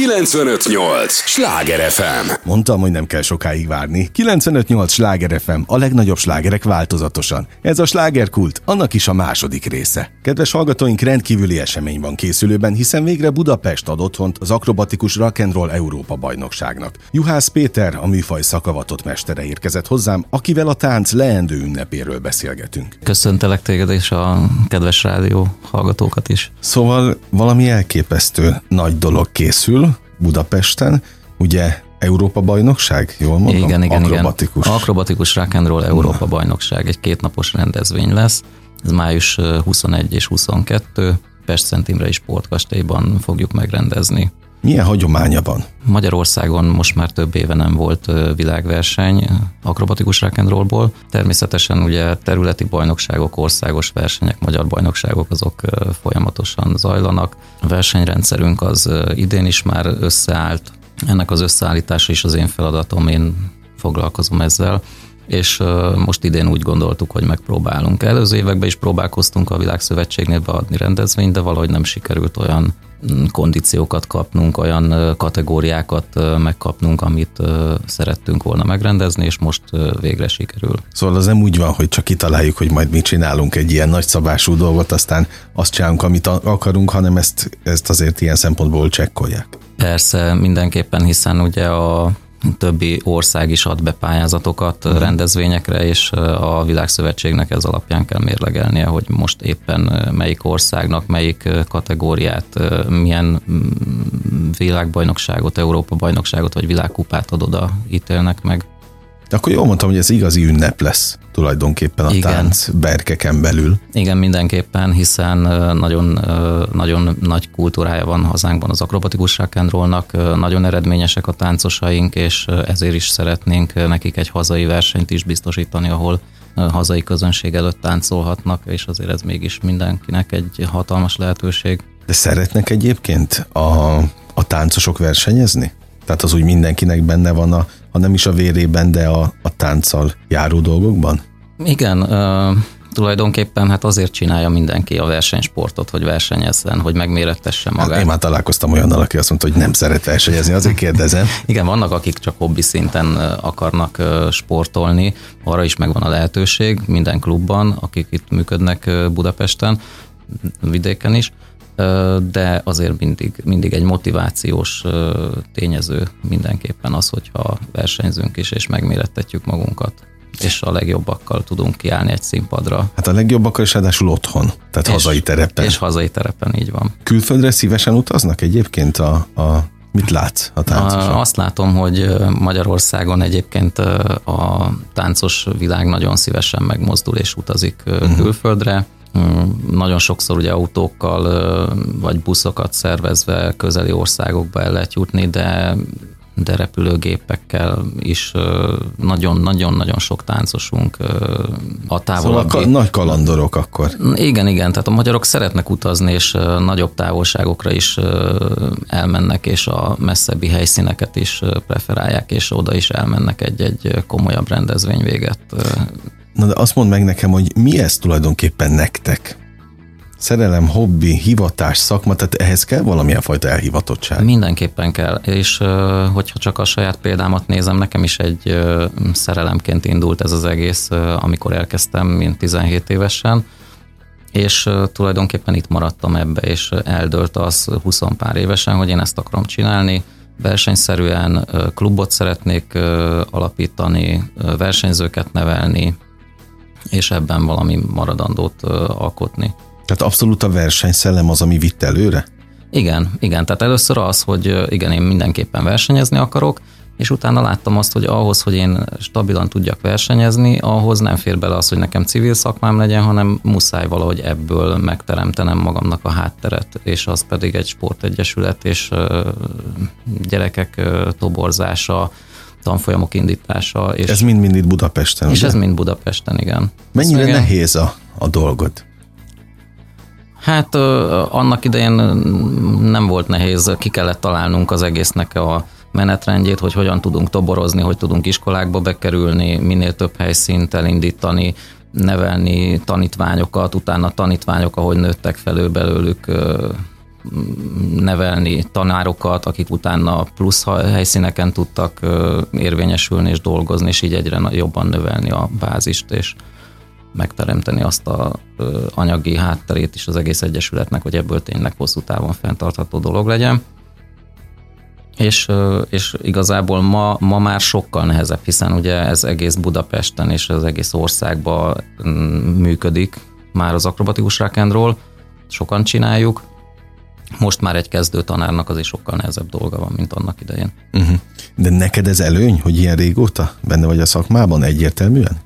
958! Sláger FM! Mondtam, hogy nem kell sokáig várni. 958! Sláger FM, a legnagyobb slágerek változatosan. Ez a slágerkult, annak is a második része. Kedves hallgatóink, rendkívüli esemény van készülőben, hiszen végre Budapest ad otthont az akrobatikus Rock'n'Roll Európa bajnokságnak. Juhász Péter, a műfaj szakavatott mestere érkezett hozzám, akivel a tánc leendő ünnepéről beszélgetünk. Köszöntelek téged és a kedves rádió hallgatókat is. Szóval valami elképesztő nagy dolog készül Budapesten, ugye Európa bajnokság, jól mondom? Igen, igen, Akrobatikus. igen. Akrobatikus Rock and Roll Európa bajnokság, egy kétnapos rendezvény lesz. Ez május 21 és 22, Pest Szent Imrei Sportkastélyban fogjuk megrendezni. Milyen hagyománya van? Magyarországon most már több éve nem volt világverseny akrobatikus rock and rollból. Természetesen ugye területi bajnokságok, országos versenyek, magyar bajnokságok azok folyamatosan zajlanak. A versenyrendszerünk az idén is már összeállt. Ennek az összeállítása is az én feladatom, én foglalkozom ezzel és most idén úgy gondoltuk, hogy megpróbálunk. Előző években is próbálkoztunk a Világszövetségnél beadni rendezvényt, de valahogy nem sikerült olyan kondíciókat kapnunk, olyan kategóriákat megkapnunk, amit szerettünk volna megrendezni, és most végre sikerül. Szóval az nem úgy van, hogy csak kitaláljuk, hogy majd mi csinálunk egy ilyen nagyszabású dolgot, aztán azt csinálunk, amit akarunk, hanem ezt, ezt azért ilyen szempontból csekkolják. Persze, mindenképpen, hiszen ugye a többi ország is ad be pályázatokat uh-huh. rendezvényekre, és a Világszövetségnek ez alapján kell mérlegelnie, hogy most éppen melyik országnak, melyik kategóriát, milyen mm, világbajnokságot, Európa bajnokságot vagy világkupát ad oda ítélnek meg. De akkor jól mondtam, hogy ez igazi ünnep lesz tulajdonképpen a Igen. tánc berkeken belül. Igen, mindenképpen, hiszen nagyon, nagyon nagy kultúrája van hazánkban az akrobatikus rock and rollnak, ö, nagyon eredményesek a táncosaink, és ezért is szeretnénk nekik egy hazai versenyt is biztosítani, ahol hazai közönség előtt táncolhatnak, és azért ez mégis mindenkinek egy hatalmas lehetőség. De szeretnek egyébként a, a táncosok versenyezni? Tehát az úgy mindenkinek benne van, a, ha nem is a vérében, de a, a tánccal járó dolgokban? Igen, ö, tulajdonképpen hát azért csinálja mindenki a versenysportot, hogy versenyezzen, hogy megmérettesse magát. Hát én már találkoztam olyannal, aki azt mondta, hogy nem szeret versenyezni, azért kérdezem. Igen, vannak, akik csak hobbi szinten akarnak sportolni, arra is megvan a lehetőség minden klubban, akik itt működnek Budapesten, vidéken is, de azért mindig, mindig egy motivációs tényező mindenképpen az, hogyha versenyzünk is, és megmérettetjük magunkat és a legjobbakkal tudunk kiállni egy színpadra. Hát a legjobbak is ráadásul otthon, tehát És- hazai terepen. És hazai terepen így van. Külföldre szívesen utaznak egyébként a, a mit látsz a táncosok? A- Azt látom, hogy Magyarországon egyébként a táncos világ nagyon szívesen megmozdul és utazik uh-huh. külföldre. Nagyon sokszor ugye autókkal vagy buszokat szervezve közeli országokba el lehet jutni, de de repülőgépekkel is nagyon-nagyon-nagyon sok táncosunk a Szóval távolabbi... ka- nagy kalandorok akkor. Igen, igen, tehát a magyarok szeretnek utazni, és nagyobb távolságokra is elmennek, és a messzebbi helyszíneket is preferálják, és oda is elmennek egy-egy komolyabb rendezvény véget. Na de azt mondd meg nekem, hogy mi ez tulajdonképpen nektek? Szerelem, hobbi, hivatás, szakma, tehát ehhez kell valamilyen fajta elhivatottság. Mindenképpen kell, és hogyha csak a saját példámat nézem, nekem is egy szerelemként indult ez az egész, amikor elkezdtem, mint 17 évesen, és tulajdonképpen itt maradtam ebbe, és eldőlt az 20 pár évesen, hogy én ezt akarom csinálni, versenyszerűen klubot szeretnék alapítani, versenyzőket nevelni, és ebben valami maradandót alkotni. Tehát abszolút a versenyszellem az, ami vitt előre? Igen, igen, tehát először az, hogy igen, én mindenképpen versenyezni akarok, és utána láttam azt, hogy ahhoz, hogy én stabilan tudjak versenyezni, ahhoz nem fér bele az, hogy nekem civil szakmám legyen, hanem muszáj valahogy ebből megteremtenem magamnak a hátteret, és az pedig egy sportegyesület, és gyerekek toborzása, tanfolyamok indítása, és, Ez mind-mind itt Budapesten, és ugye? ez mind Budapesten, igen. Mennyire igen. nehéz a, a dolgod? Hát annak idején nem volt nehéz, ki kellett találnunk az egésznek a menetrendjét, hogy hogyan tudunk toborozni, hogy tudunk iskolákba bekerülni, minél több helyszínt elindítani, nevelni tanítványokat, utána tanítványok, ahogy nőttek felő belőlük, nevelni tanárokat, akik utána plusz helyszíneken tudtak érvényesülni és dolgozni, és így egyre jobban növelni a bázist, és megteremteni azt a anyagi hátterét is az egész egyesületnek, hogy ebből tényleg hosszú távon fenntartható dolog legyen. És, és igazából ma, ma már sokkal nehezebb, hiszen ugye ez egész Budapesten és az egész országban mm, működik már az akrobatikus rock'n'roll, sokan csináljuk, most már egy kezdő tanárnak az is sokkal nehezebb dolga van, mint annak idején. Uh-huh. De neked ez előny, hogy ilyen régóta benne vagy a szakmában egyértelműen?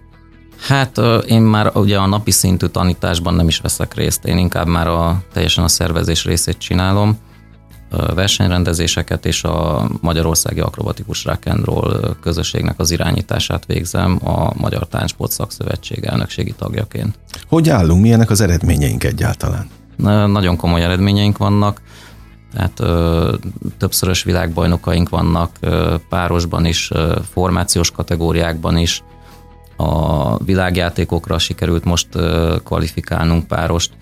Hát én már ugye a napi szintű tanításban nem is veszek részt, én inkább már a, teljesen a szervezés részét csinálom, versenyrendezéseket és a Magyarországi Akrobatikus Rock'n'Roll közösségnek az irányítását végzem a Magyar Táncsport Szakszövetség elnökségi tagjaként. Hogy állunk, milyenek az eredményeink egyáltalán? Nagyon komoly eredményeink vannak, tehát ö, többszörös világbajnokaink vannak ö, párosban is, ö, formációs kategóriákban is, a világjátékokra sikerült most kvalifikálnunk párost,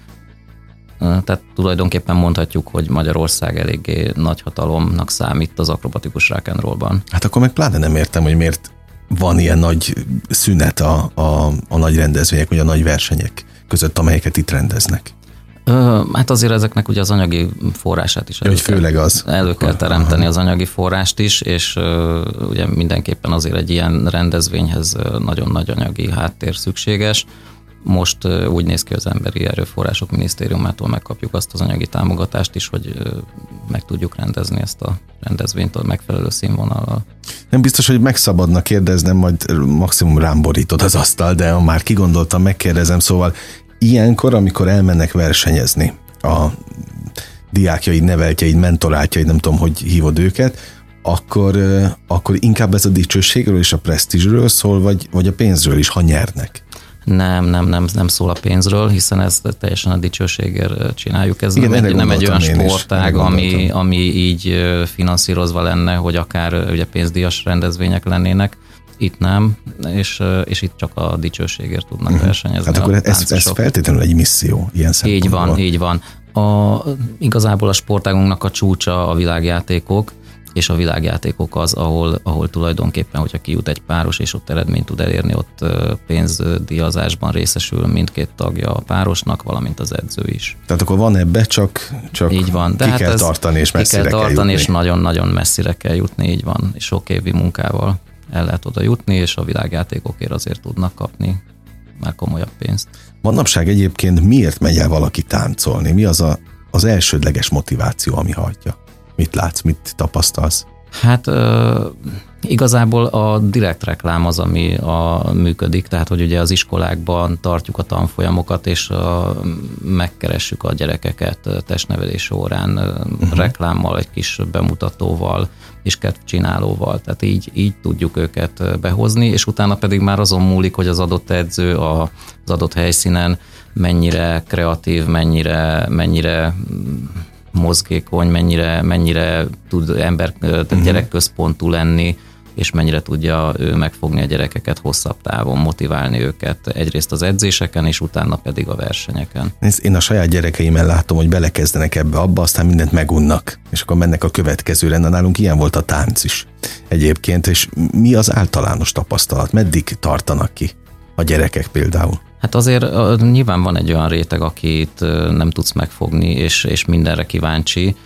tehát tulajdonképpen mondhatjuk, hogy Magyarország eléggé nagy hatalomnak számít az akrobatikus rock'n'rollban. Hát akkor meg pláne nem értem, hogy miért van ilyen nagy szünet a, a, a nagy rendezvények, vagy a nagy versenyek között, amelyeket itt rendeznek. Hát azért ezeknek ugye az anyagi forrását is elő, hogy főleg az. elő kell teremteni az anyagi forrást is, és ugye mindenképpen azért egy ilyen rendezvényhez nagyon nagy anyagi háttér szükséges. Most úgy néz ki az Emberi Erőforrások Minisztériumától megkapjuk azt az anyagi támogatást is, hogy meg tudjuk rendezni ezt a rendezvényt a megfelelő színvonalal. Nem biztos, hogy megszabadna kérdeznem, majd maximum rám borítod az asztal, de már kigondoltam, megkérdezem, szóval ilyenkor, amikor elmennek versenyezni a diákjaid, neveltjeid, mentorátjaid, nem tudom, hogy hívod őket, akkor, akkor inkább ez a dicsőségről és a presztízsről szól, vagy, vagy a pénzről is, ha nyernek? Nem, nem, nem, nem szól a pénzről, hiszen ezt teljesen a dicsőségért csináljuk. Ez Igen, nem, egy, nem egy olyan sportág, ami, ami így finanszírozva lenne, hogy akár ugye pénzdíjas rendezvények lennének itt nem, és, és itt csak a dicsőségért tudnak uh-huh. versenyezni. Hát akkor ez, ez feltétlenül egy misszió ilyen Így van, így van. A, igazából a sportágunknak a csúcsa a világjátékok, és a világjátékok az, ahol, ahol tulajdonképpen, hogyha kijut egy páros, és ott eredményt tud elérni, ott pénzdíjazásban részesül mindkét tagja a párosnak, valamint az edző is. Tehát akkor van ebbe, csak, csak így van. De ki hát kell tartani, és messzire ki kell tartani, kell és nagyon-nagyon messzire kell jutni, így van, és sok évi munkával el lehet oda jutni, és a világjátékokért azért tudnak kapni már komolyabb pénzt. Manapság egyébként miért megy el valaki táncolni? Mi az a, az elsődleges motiváció, ami hagyja? Mit látsz, mit tapasztalsz? Hát Igazából a direkt reklám az, ami a, működik, tehát hogy ugye az iskolákban tartjuk a tanfolyamokat, és a, megkeressük a gyerekeket testnevelés órán uh-huh. reklámmal, egy kis bemutatóval és kedvcsinálóval, tehát így, így tudjuk őket behozni, és utána pedig már azon múlik, hogy az adott edző a, az adott helyszínen mennyire kreatív, mennyire, mennyire mozgékony, mennyire, mennyire tud ember, uh-huh. gyerekközpontú lenni, és mennyire tudja ő megfogni a gyerekeket hosszabb távon, motiválni őket egyrészt az edzéseken, és utána pedig a versenyeken. Én a saját gyerekeimmel látom, hogy belekezdenek ebbe, abba, aztán mindent megunnak, és akkor mennek a következőre. Na, nálunk ilyen volt a tánc is egyébként, és mi az általános tapasztalat? Meddig tartanak ki a gyerekek például? Hát azért nyilván van egy olyan réteg, akit nem tudsz megfogni, és, és mindenre kíváncsi,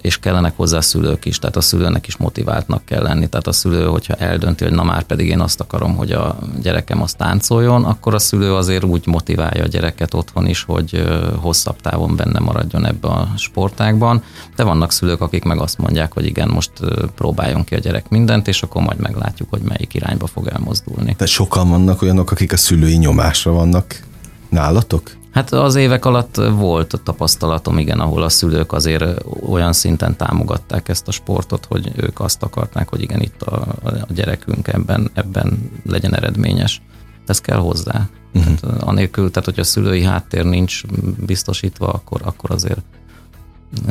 és kellenek hozzá szülők is, tehát a szülőnek is motiváltnak kell lenni. Tehát a szülő, hogyha eldönti, hogy na már pedig én azt akarom, hogy a gyerekem azt táncoljon, akkor a szülő azért úgy motiválja a gyereket otthon is, hogy hosszabb távon benne maradjon ebbe a sportágban. De vannak szülők, akik meg azt mondják, hogy igen, most próbáljon ki a gyerek mindent, és akkor majd meglátjuk, hogy melyik irányba fog elmozdulni. De sokan vannak olyanok, akik a szülői nyomásra vannak nálatok? Hát az évek alatt volt tapasztalatom, igen, ahol a szülők azért olyan szinten támogatták ezt a sportot, hogy ők azt akarták, hogy igen, itt a, a gyerekünk ebben, ebben legyen eredményes. Ez kell hozzá. Uh-huh. Tehát anélkül, tehát hogy a szülői háttér nincs biztosítva, akkor, akkor azért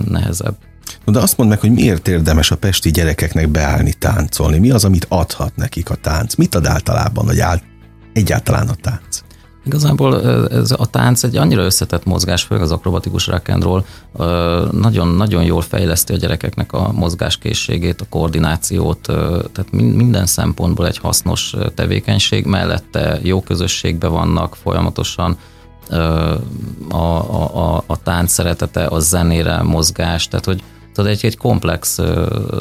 nehezebb. No, de azt mondd meg, hogy miért érdemes a pesti gyerekeknek beállni táncolni? Mi az, amit adhat nekik a tánc? Mit ad általában, vagy áll, egyáltalán a tánc? Igazából ez a tánc egy annyira összetett mozgás, főleg az akrobatikus rock'n'roll, nagyon-nagyon jól fejleszti a gyerekeknek a mozgáskészségét, a koordinációt, tehát minden szempontból egy hasznos tevékenység, mellette jó közösségben vannak folyamatosan, a, a, a, a tánc szeretete, a zenére, mozgás, tehát hogy tudod, egy, egy komplex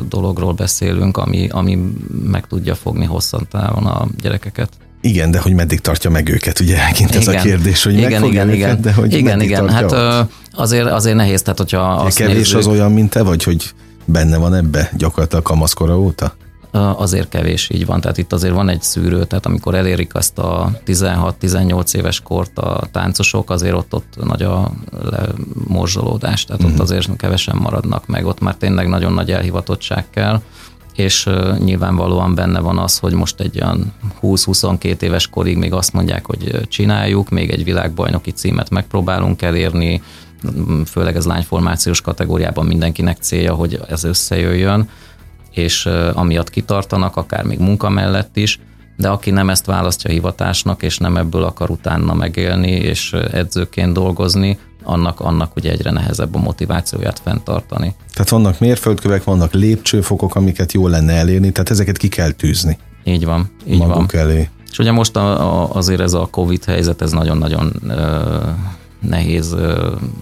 dologról beszélünk, ami, ami meg tudja fogni hosszan távon a gyerekeket. Igen, de hogy meddig tartja meg őket, ugye megint ez igen. a kérdés, hogy igen, igen, őket, igen. de hogy Igen, igen, hát ott? azért, azért nehéz, tehát hogyha azt Kevés nézzük, az olyan, mint te, vagy hogy benne van ebbe gyakorlatilag kamaszkora óta? azért kevés így van. Tehát itt azért van egy szűrő, tehát amikor elérik azt a 16-18 éves kort a táncosok, azért ott, ott nagy a morzsolódás, tehát uh-huh. ott mhm. azért kevesen maradnak meg, ott már tényleg nagyon nagy elhivatottság kell és nyilvánvalóan benne van az, hogy most egy olyan 20-22 éves korig még azt mondják, hogy csináljuk, még egy világbajnoki címet megpróbálunk elérni, főleg ez lányformációs kategóriában mindenkinek célja, hogy ez összejöjjön, és amiatt kitartanak, akár még munka mellett is, de aki nem ezt választja hivatásnak, és nem ebből akar utána megélni, és edzőként dolgozni, annak, annak ugye egyre nehezebb a motivációját fenntartani. Tehát vannak mérföldkövek, vannak lépcsőfokok, amiket jó lenne elérni, tehát ezeket ki kell tűzni. Így van, így Magunk van. elé. És ugye most a, a, azért ez a Covid helyzet, ez nagyon-nagyon nehéz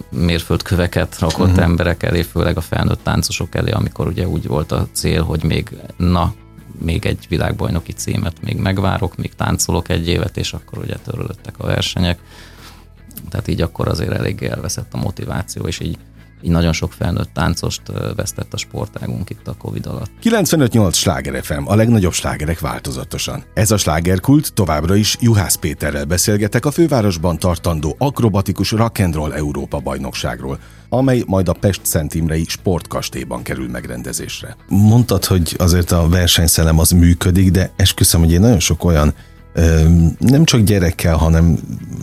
mérföldköveket rakott uh-huh. emberek elé, főleg a felnőtt táncosok elé, amikor ugye úgy volt a cél, hogy még na, még egy világbajnoki címet még megvárok, még táncolok egy évet, és akkor ugye törölöttek a versenyek. Tehát így akkor azért elég elveszett a motiváció, és így így nagyon sok felnőtt táncost vesztett a sportágunk itt a Covid alatt. 95-8 Sláger FM, a legnagyobb slágerek változatosan. Ez a slágerkult továbbra is Juhász Péterrel beszélgetek a fővárosban tartandó akrobatikus rock'n'roll Európa bajnokságról, amely majd a Pest Szent Imrei sportkastélyban kerül megrendezésre. Mondtad, hogy azért a versenyszellem az működik, de esküszöm, hogy én nagyon sok olyan nem csak gyerekkel, hanem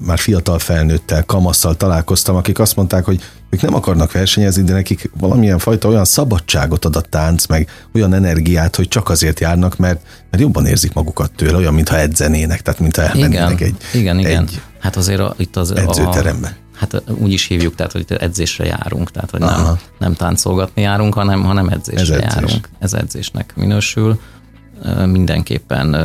már fiatal felnőttel, kamasszal találkoztam, akik azt mondták, hogy ők nem akarnak versenyezni, de nekik valamilyen fajta olyan szabadságot ad a tánc, meg olyan energiát, hogy csak azért járnak, mert, mert jobban érzik magukat tőle, olyan, mintha edzenének, tehát mintha elmennének igen, egy, igen, igen. egy hát azért a, itt az edzőteremben. A, hát úgy is hívjuk, tehát hogy edzésre járunk, tehát hogy nem, nem táncolgatni járunk, hanem, hanem edzésre Ez edzés. járunk. Ez edzésnek minősül mindenképpen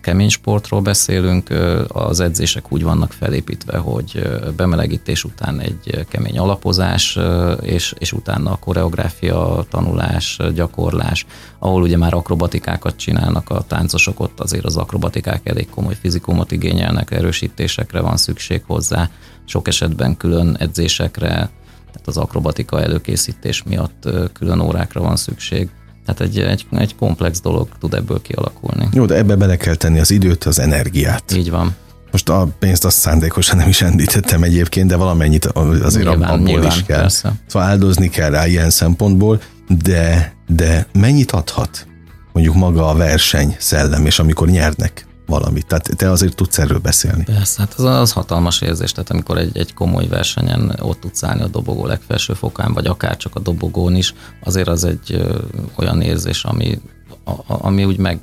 kemény sportról beszélünk, az edzések úgy vannak felépítve, hogy bemelegítés után egy kemény alapozás, és, és utána a koreográfia, tanulás, gyakorlás, ahol ugye már akrobatikákat csinálnak a táncosok, ott azért az akrobatikák elég komoly fizikumot igényelnek, erősítésekre van szükség hozzá, sok esetben külön edzésekre, tehát az akrobatika előkészítés miatt külön órákra van szükség Hát egy, egy, egy komplex dolog tud ebből kialakulni. Jó, de ebbe bele kell tenni az időt, az energiát. Így van. Most a pénzt azt szándékosan nem is említettem egyébként, de valamennyit azért nyilván, abból nyilván, is kell. Persze. Szóval áldozni kell rá ilyen szempontból, de, de mennyit adhat mondjuk maga a verseny szellem, és amikor nyernek? Valamit. Tehát te azért tudsz erről beszélni. Persze, hát az, az hatalmas érzés, tehát amikor egy, egy komoly versenyen ott tudsz állni a dobogó legfelső fokán, vagy akár csak a dobogón is, azért az egy ö, olyan érzés, ami, a, ami úgy meg,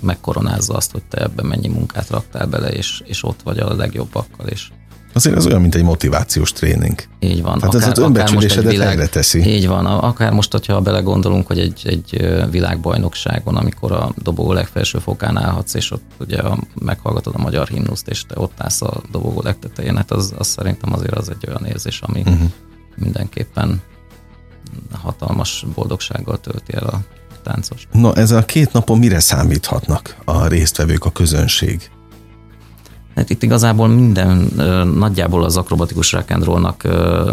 megkoronázza azt, hogy te ebben mennyi munkát raktál bele, és, és ott vagy a legjobbakkal, és Azért ez olyan, mint egy motivációs tréning. Így van. Tehát akár, ez az önbecsülésedet világ, teszi. Így van. Akár most, hogyha belegondolunk, hogy egy, egy világbajnokságon, amikor a dobogó legfelső fokán állhatsz, és ott ugye meghallgatod a magyar himnuszt, és te ott állsz a dobogó legtetején, hát az, az szerintem azért az egy olyan érzés, ami uh-huh. mindenképpen hatalmas boldogsággal tölti el a táncos. Na, ez a két napon mire számíthatnak a résztvevők, a közönség? Hát itt igazából minden, nagyjából az akrobatikus rock'n'rollnak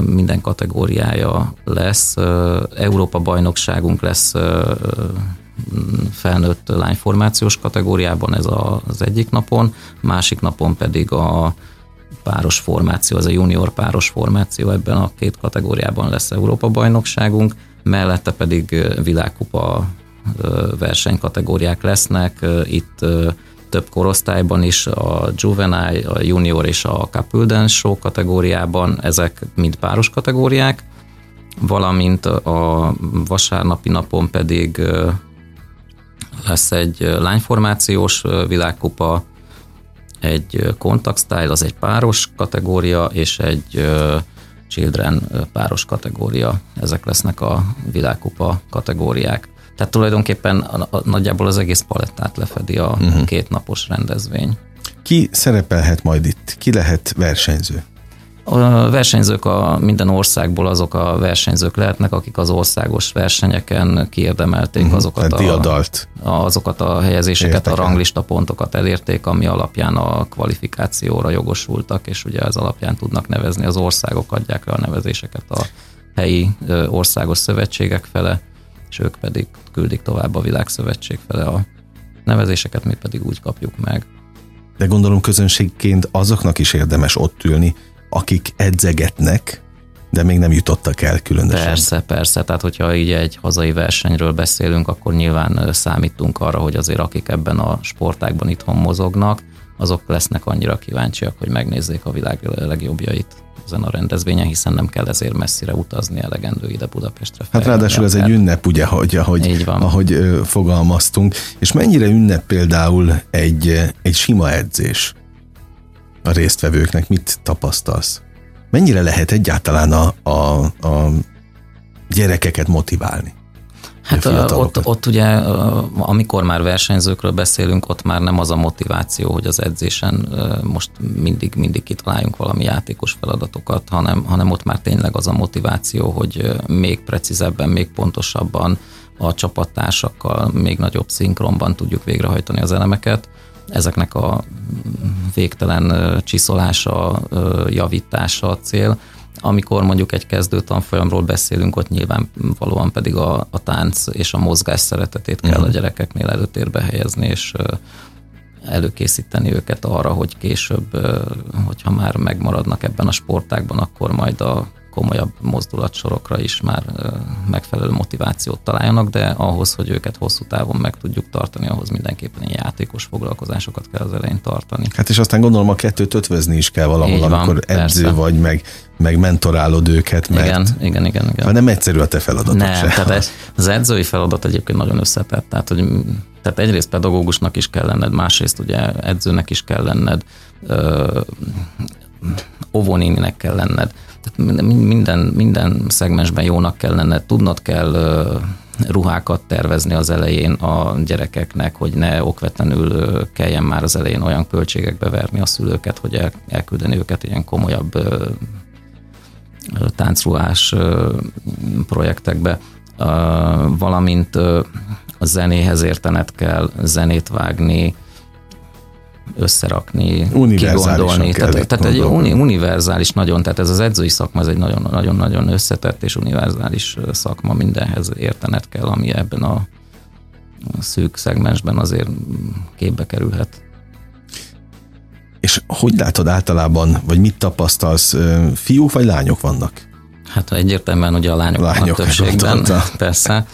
minden kategóriája lesz. Európa bajnokságunk lesz felnőtt lányformációs kategóriában, ez az egyik napon, másik napon pedig a páros formáció, az a junior páros formáció, ebben a két kategóriában lesz Európa bajnokságunk, mellette pedig világkupa versenykategóriák lesznek, itt több korosztályban is, a Juvenile, a Junior és a Show kategóriában, ezek mind páros kategóriák, valamint a vasárnapi napon pedig lesz egy lányformációs világkupa, egy contact style, az egy páros kategória, és egy children páros kategória. Ezek lesznek a világkupa kategóriák. Tehát tulajdonképpen a, a, nagyjából az egész palettát lefedi a uh-huh. két napos rendezvény. Ki szerepelhet majd itt? Ki lehet versenyző? A versenyzők a minden országból azok a versenyzők lehetnek, akik az országos versenyeken kiérdemelték uh-huh, azokat, a, azokat a helyezéseket, Értek a ranglista pontokat elérték, ami alapján a kvalifikációra jogosultak, és ugye ez alapján tudnak nevezni, az országok adják le a nevezéseket a helyi országos szövetségek fele, és ők pedig küldik tovább a világszövetség fele a nevezéseket, mi pedig úgy kapjuk meg. De gondolom közönségként azoknak is érdemes ott ülni, akik edzegetnek, de még nem jutottak el különösen. Persze, persze. Tehát, hogyha így egy hazai versenyről beszélünk, akkor nyilván számítunk arra, hogy azért akik ebben a sportágban itthon mozognak, azok lesznek annyira kíváncsiak, hogy megnézzék a világ legjobbjait ezen a rendezvényen, hiszen nem kell ezért messzire utazni, elegendő ide Budapestre. Hát ráadásul ez egy ünnep, ugye, hogy, ahogy, ahogy fogalmaztunk. És mennyire ünnep például egy, egy sima edzés? a résztvevőknek? Mit tapasztalsz? Mennyire lehet egyáltalán a, a, a gyerekeket motiválni? Hát ott, ott ugye, amikor már versenyzőkről beszélünk, ott már nem az a motiváció, hogy az edzésen most mindig, mindig kitaláljunk valami játékos feladatokat, hanem, hanem ott már tényleg az a motiváció, hogy még precízebben, még pontosabban a csapattársakkal, még nagyobb szinkronban tudjuk végrehajtani az elemeket ezeknek a végtelen csiszolása, javítása a cél. Amikor mondjuk egy kezdő tanfolyamról beszélünk, ott nyilvánvalóan pedig a, a tánc és a mozgás szeretetét kell uh-huh. a gyerekeknél előtérbe helyezni, és előkészíteni őket arra, hogy később, hogyha már megmaradnak ebben a sportákban, akkor majd a komolyabb mozdulatsorokra is már megfelelő motivációt találjanak, de ahhoz, hogy őket hosszú távon meg tudjuk tartani, ahhoz mindenképpen ilyen játékos foglalkozásokat kell az elején tartani. Hát és aztán gondolom a kettőt ötvözni is kell valahol, van, amikor edző persze. vagy, meg, meg mentorálod őket, mert igen, igen, igen, igen. Hát nem egyszerű a te feladatod Nem, se. tehát az edzői feladat egyébként nagyon összetett, tehát hogy tehát egyrészt pedagógusnak is kell lenned, másrészt ugye edzőnek is kell lenned, ö, óvónéninek kell lenned. Tehát minden, minden szegmensben jónak kell lenned, tudnod kell ruhákat tervezni az elején a gyerekeknek, hogy ne okvetlenül kelljen már az elején olyan költségekbe verni a szülőket, hogy el, elküldeni őket ilyen komolyabb táncruhás projektekbe, valamint a zenéhez értenet kell, zenét vágni, összerakni, kigondolni. Tehát, tehát egy uni, univerzális nagyon, tehát ez az edzői szakma, ez egy nagyon-nagyon összetett és univerzális szakma, mindenhez értenet kell, ami ebben a szűk szegmensben azért képbe kerülhet. És hogy látod általában, vagy mit tapasztalsz, fiúk vagy lányok vannak? Hát egyértelműen ugye a lányok, lányok vannak többségben, persze.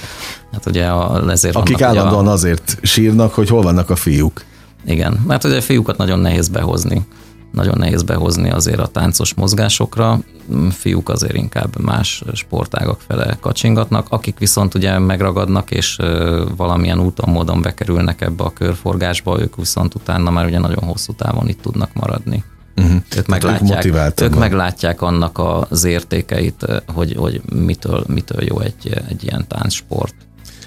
Hát ugye a, ezért Akik állandóan a... azért sírnak, hogy hol vannak a fiúk. Igen, mert ugye a fiúkat nagyon nehéz behozni. Nagyon nehéz behozni azért a táncos mozgásokra, fiúk azért inkább más sportágak fele kacsingatnak, akik viszont ugye megragadnak, és valamilyen úton, módon bekerülnek ebbe a körforgásba, ők viszont utána már ugye nagyon hosszú távon itt tudnak maradni. Uh-huh. Ők, meglátják, ők meglátják annak az értékeit, hogy, hogy mitől, mitől jó egy, egy ilyen táncsport.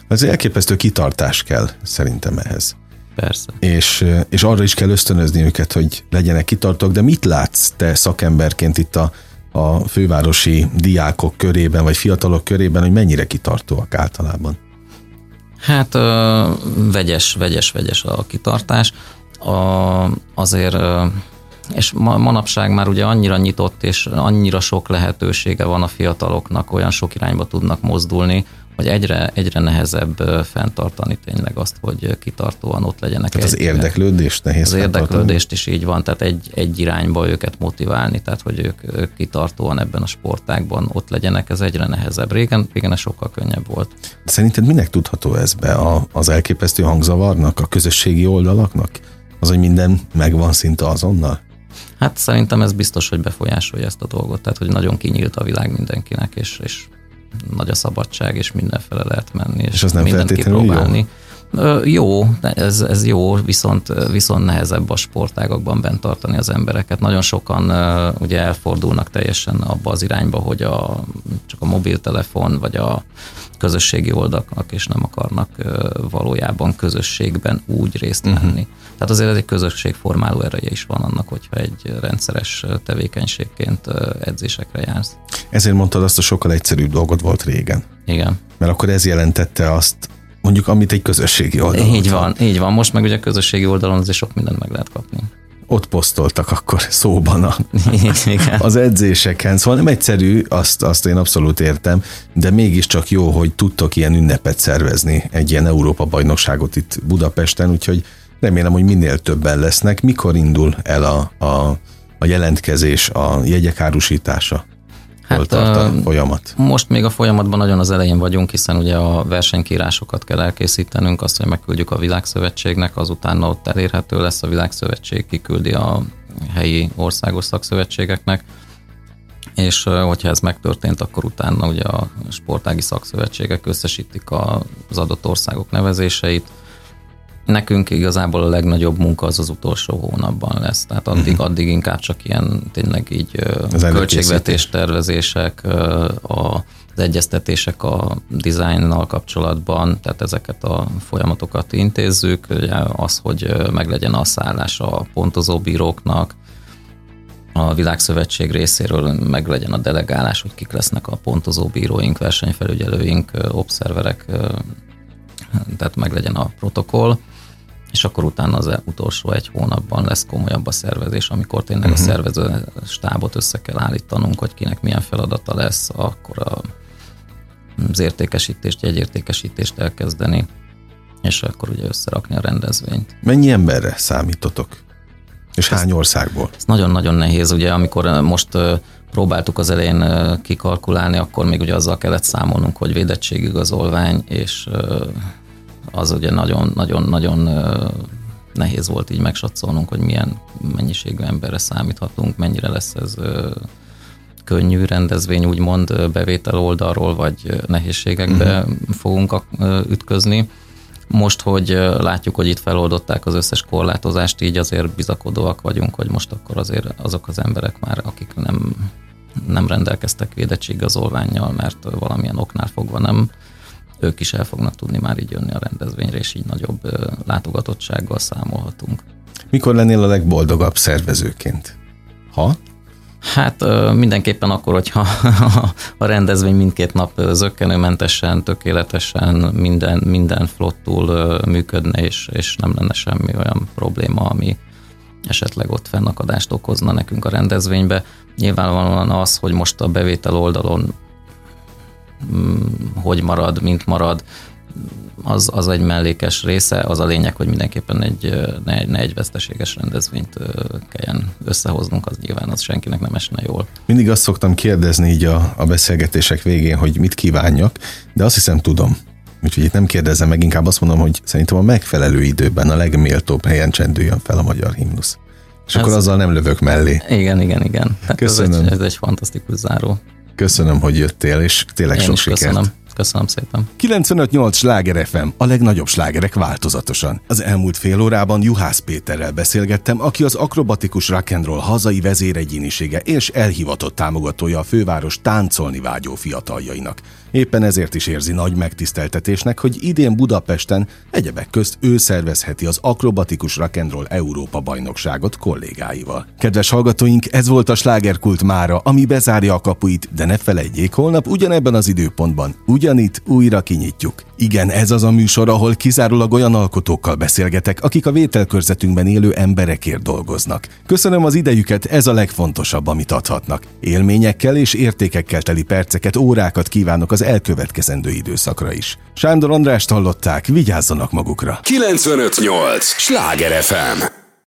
Ez elképesztő kitartás kell szerintem ehhez. Persze. És, és arra is kell ösztönözni őket, hogy legyenek kitartók, de mit látsz te szakemberként itt a, a fővárosi diákok körében, vagy fiatalok körében, hogy mennyire kitartóak általában? Hát vegyes, vegyes, vegyes a kitartás. A, azért és manapság már ugye annyira nyitott, és annyira sok lehetősége van a fiataloknak, olyan sok irányba tudnak mozdulni, hogy egyre, egyre nehezebb fenntartani tényleg azt, hogy kitartóan ott legyenek. Tehát egy, az érdeklődést nehéz Az érdeklődést is így van, tehát egy, egy irányba őket motiválni, tehát hogy ők, ők kitartóan ebben a sportágban ott legyenek, ez egyre nehezebb. Régen, régen ez sokkal könnyebb volt. Szerinted minek tudható ez be? A, az elképesztő hangzavarnak, a közösségi oldalaknak? Az, hogy minden megvan szinte azonnal? Hát szerintem ez biztos, hogy befolyásolja ezt a dolgot, tehát hogy nagyon kinyílt a világ mindenkinek, és, és nagy a szabadság, és mindenfele lehet menni, és, és az nem mindent kipróbálni. Jó? Jó, ez, ez jó, viszont, viszont nehezebb a sportágakban bent tartani az embereket. Nagyon sokan ugye elfordulnak teljesen abba az irányba, hogy a, csak a mobiltelefon vagy a közösségi oldalak, és nem akarnak valójában közösségben úgy részt venni. Uh-huh. Tehát azért ez egy közösségformáló ereje is van annak, hogyha egy rendszeres tevékenységként edzésekre jársz. Ezért mondtad azt a sokkal egyszerűbb dolgot volt régen. Igen. Mert akkor ez jelentette azt, mondjuk, amit egy közösségi oldalon. Így van, így van. Most meg ugye a közösségi oldalon azért sok mindent meg lehet kapni. Ott posztoltak akkor szóban a, Igen. az edzéseken. Szóval nem egyszerű, azt, azt én abszolút értem, de mégiscsak jó, hogy tudtok ilyen ünnepet szervezni, egy ilyen Európa-bajnokságot itt Budapesten, úgyhogy remélem, hogy minél többen lesznek. Mikor indul el a, a, a jelentkezés, a jegyek árusítása? Hol hát, tart a folyamat? Most még a folyamatban nagyon az elején vagyunk, hiszen ugye a versenykírásokat kell elkészítenünk, azt, hogy megküldjük a világszövetségnek, azután ott elérhető lesz a világszövetség, kiküldi a helyi országos szakszövetségeknek, és hogyha ez megtörtént, akkor utána ugye a sportági szakszövetségek összesítik az adott országok nevezéseit, Nekünk igazából a legnagyobb munka az az utolsó hónapban lesz, tehát addig, uh-huh. addig inkább csak ilyen tényleg így az költségvetés tervezések, a az egyeztetések a dizájnnal kapcsolatban, tehát ezeket a folyamatokat intézzük, ugye az, hogy meglegyen a szállás a pontozó bíróknak, a Világszövetség részéről meg legyen a delegálás, hogy kik lesznek a pontozó bíróink, versenyfelügyelőink, obszerverek, tehát meg legyen a protokoll és akkor utána az utolsó egy hónapban lesz komolyabb a szervezés, amikor tényleg uh-huh. a mhm. szervező stábot össze kell állítanunk, hogy kinek milyen feladata lesz, akkor a, az értékesítést, jegyértékesítést elkezdeni, és akkor ugye összerakni a rendezvényt. Mennyi emberre számítotok? És ez, hány országból? Ez nagyon-nagyon nehéz, ugye amikor most próbáltuk az elején kikalkulálni, akkor még ugye azzal kellett számolnunk, hogy védettségigazolvány és az ugye nagyon-nagyon-nagyon nehéz volt így megsatszolnunk, hogy milyen mennyiségű emberre számíthatunk, mennyire lesz ez könnyű rendezvény, úgymond bevétel oldalról, vagy nehézségekbe uh-huh. fogunk ütközni. Most, hogy látjuk, hogy itt feloldották az összes korlátozást, így azért bizakodóak vagyunk, hogy most akkor azért azok az emberek már, akik nem, nem rendelkeztek védettségigazolványjal, mert valamilyen oknál fogva nem ők is el fognak tudni már így jönni a rendezvényre, és így nagyobb látogatottsággal számolhatunk. Mikor lennél a legboldogabb szervezőként? Ha? Hát mindenképpen akkor, hogyha a rendezvény mindkét nap zöggenőmentesen, tökéletesen, minden, minden flottul működne, és, és nem lenne semmi olyan probléma, ami esetleg ott fennakadást okozna nekünk a rendezvénybe. Nyilvánvalóan az, hogy most a bevétel oldalon hogy marad, mint marad, az, az egy mellékes része, az a lényeg, hogy mindenképpen egy, ne, ne egy veszteséges rendezvényt kelljen összehoznunk, az nyilván az senkinek nem esne jól. Mindig azt szoktam kérdezni így a, a beszélgetések végén, hogy mit kívánjak, de azt hiszem tudom. Úgyhogy itt nem kérdezem meg, inkább azt mondom, hogy szerintem a megfelelő időben a legméltóbb helyen csendüljön fel a magyar himnusz. És ez akkor azzal nem lövök mellé. Igen, igen, igen. Tehát Köszönöm. Ez egy, ez egy fantasztikus záró. Köszönöm, hogy jöttél, és tényleg Én sok sikert. Köszönöm. Köszönöm szépen. 95.8 Sláger FM, a legnagyobb slágerek változatosan. Az elmúlt fél órában Juhász Péterrel beszélgettem, aki az akrobatikus rock'n'roll hazai vezéregyénisége és elhivatott támogatója a főváros táncolni vágyó fiataljainak. Éppen ezért is érzi nagy megtiszteltetésnek, hogy idén Budapesten egyebek közt ő szervezheti az akrobatikus rock'n'roll Európa bajnokságot kollégáival. Kedves hallgatóink, ez volt a slágerkult mára, ami bezárja a kapuit, de ne felejtjék, holnap ugyanebben az időpontban, ugyanitt újra kinyitjuk. Igen, ez az a műsor, ahol kizárólag olyan alkotókkal beszélgetek, akik a vételkörzetünkben élő emberekért dolgoznak. Köszönöm az idejüket, ez a legfontosabb, amit adhatnak. Élményekkel és értékekkel teli perceket, órákat kívánok az elkövetkezendő időszakra is. Sándor Andrást hallották, vigyázzanak magukra. 958! Sláger FM!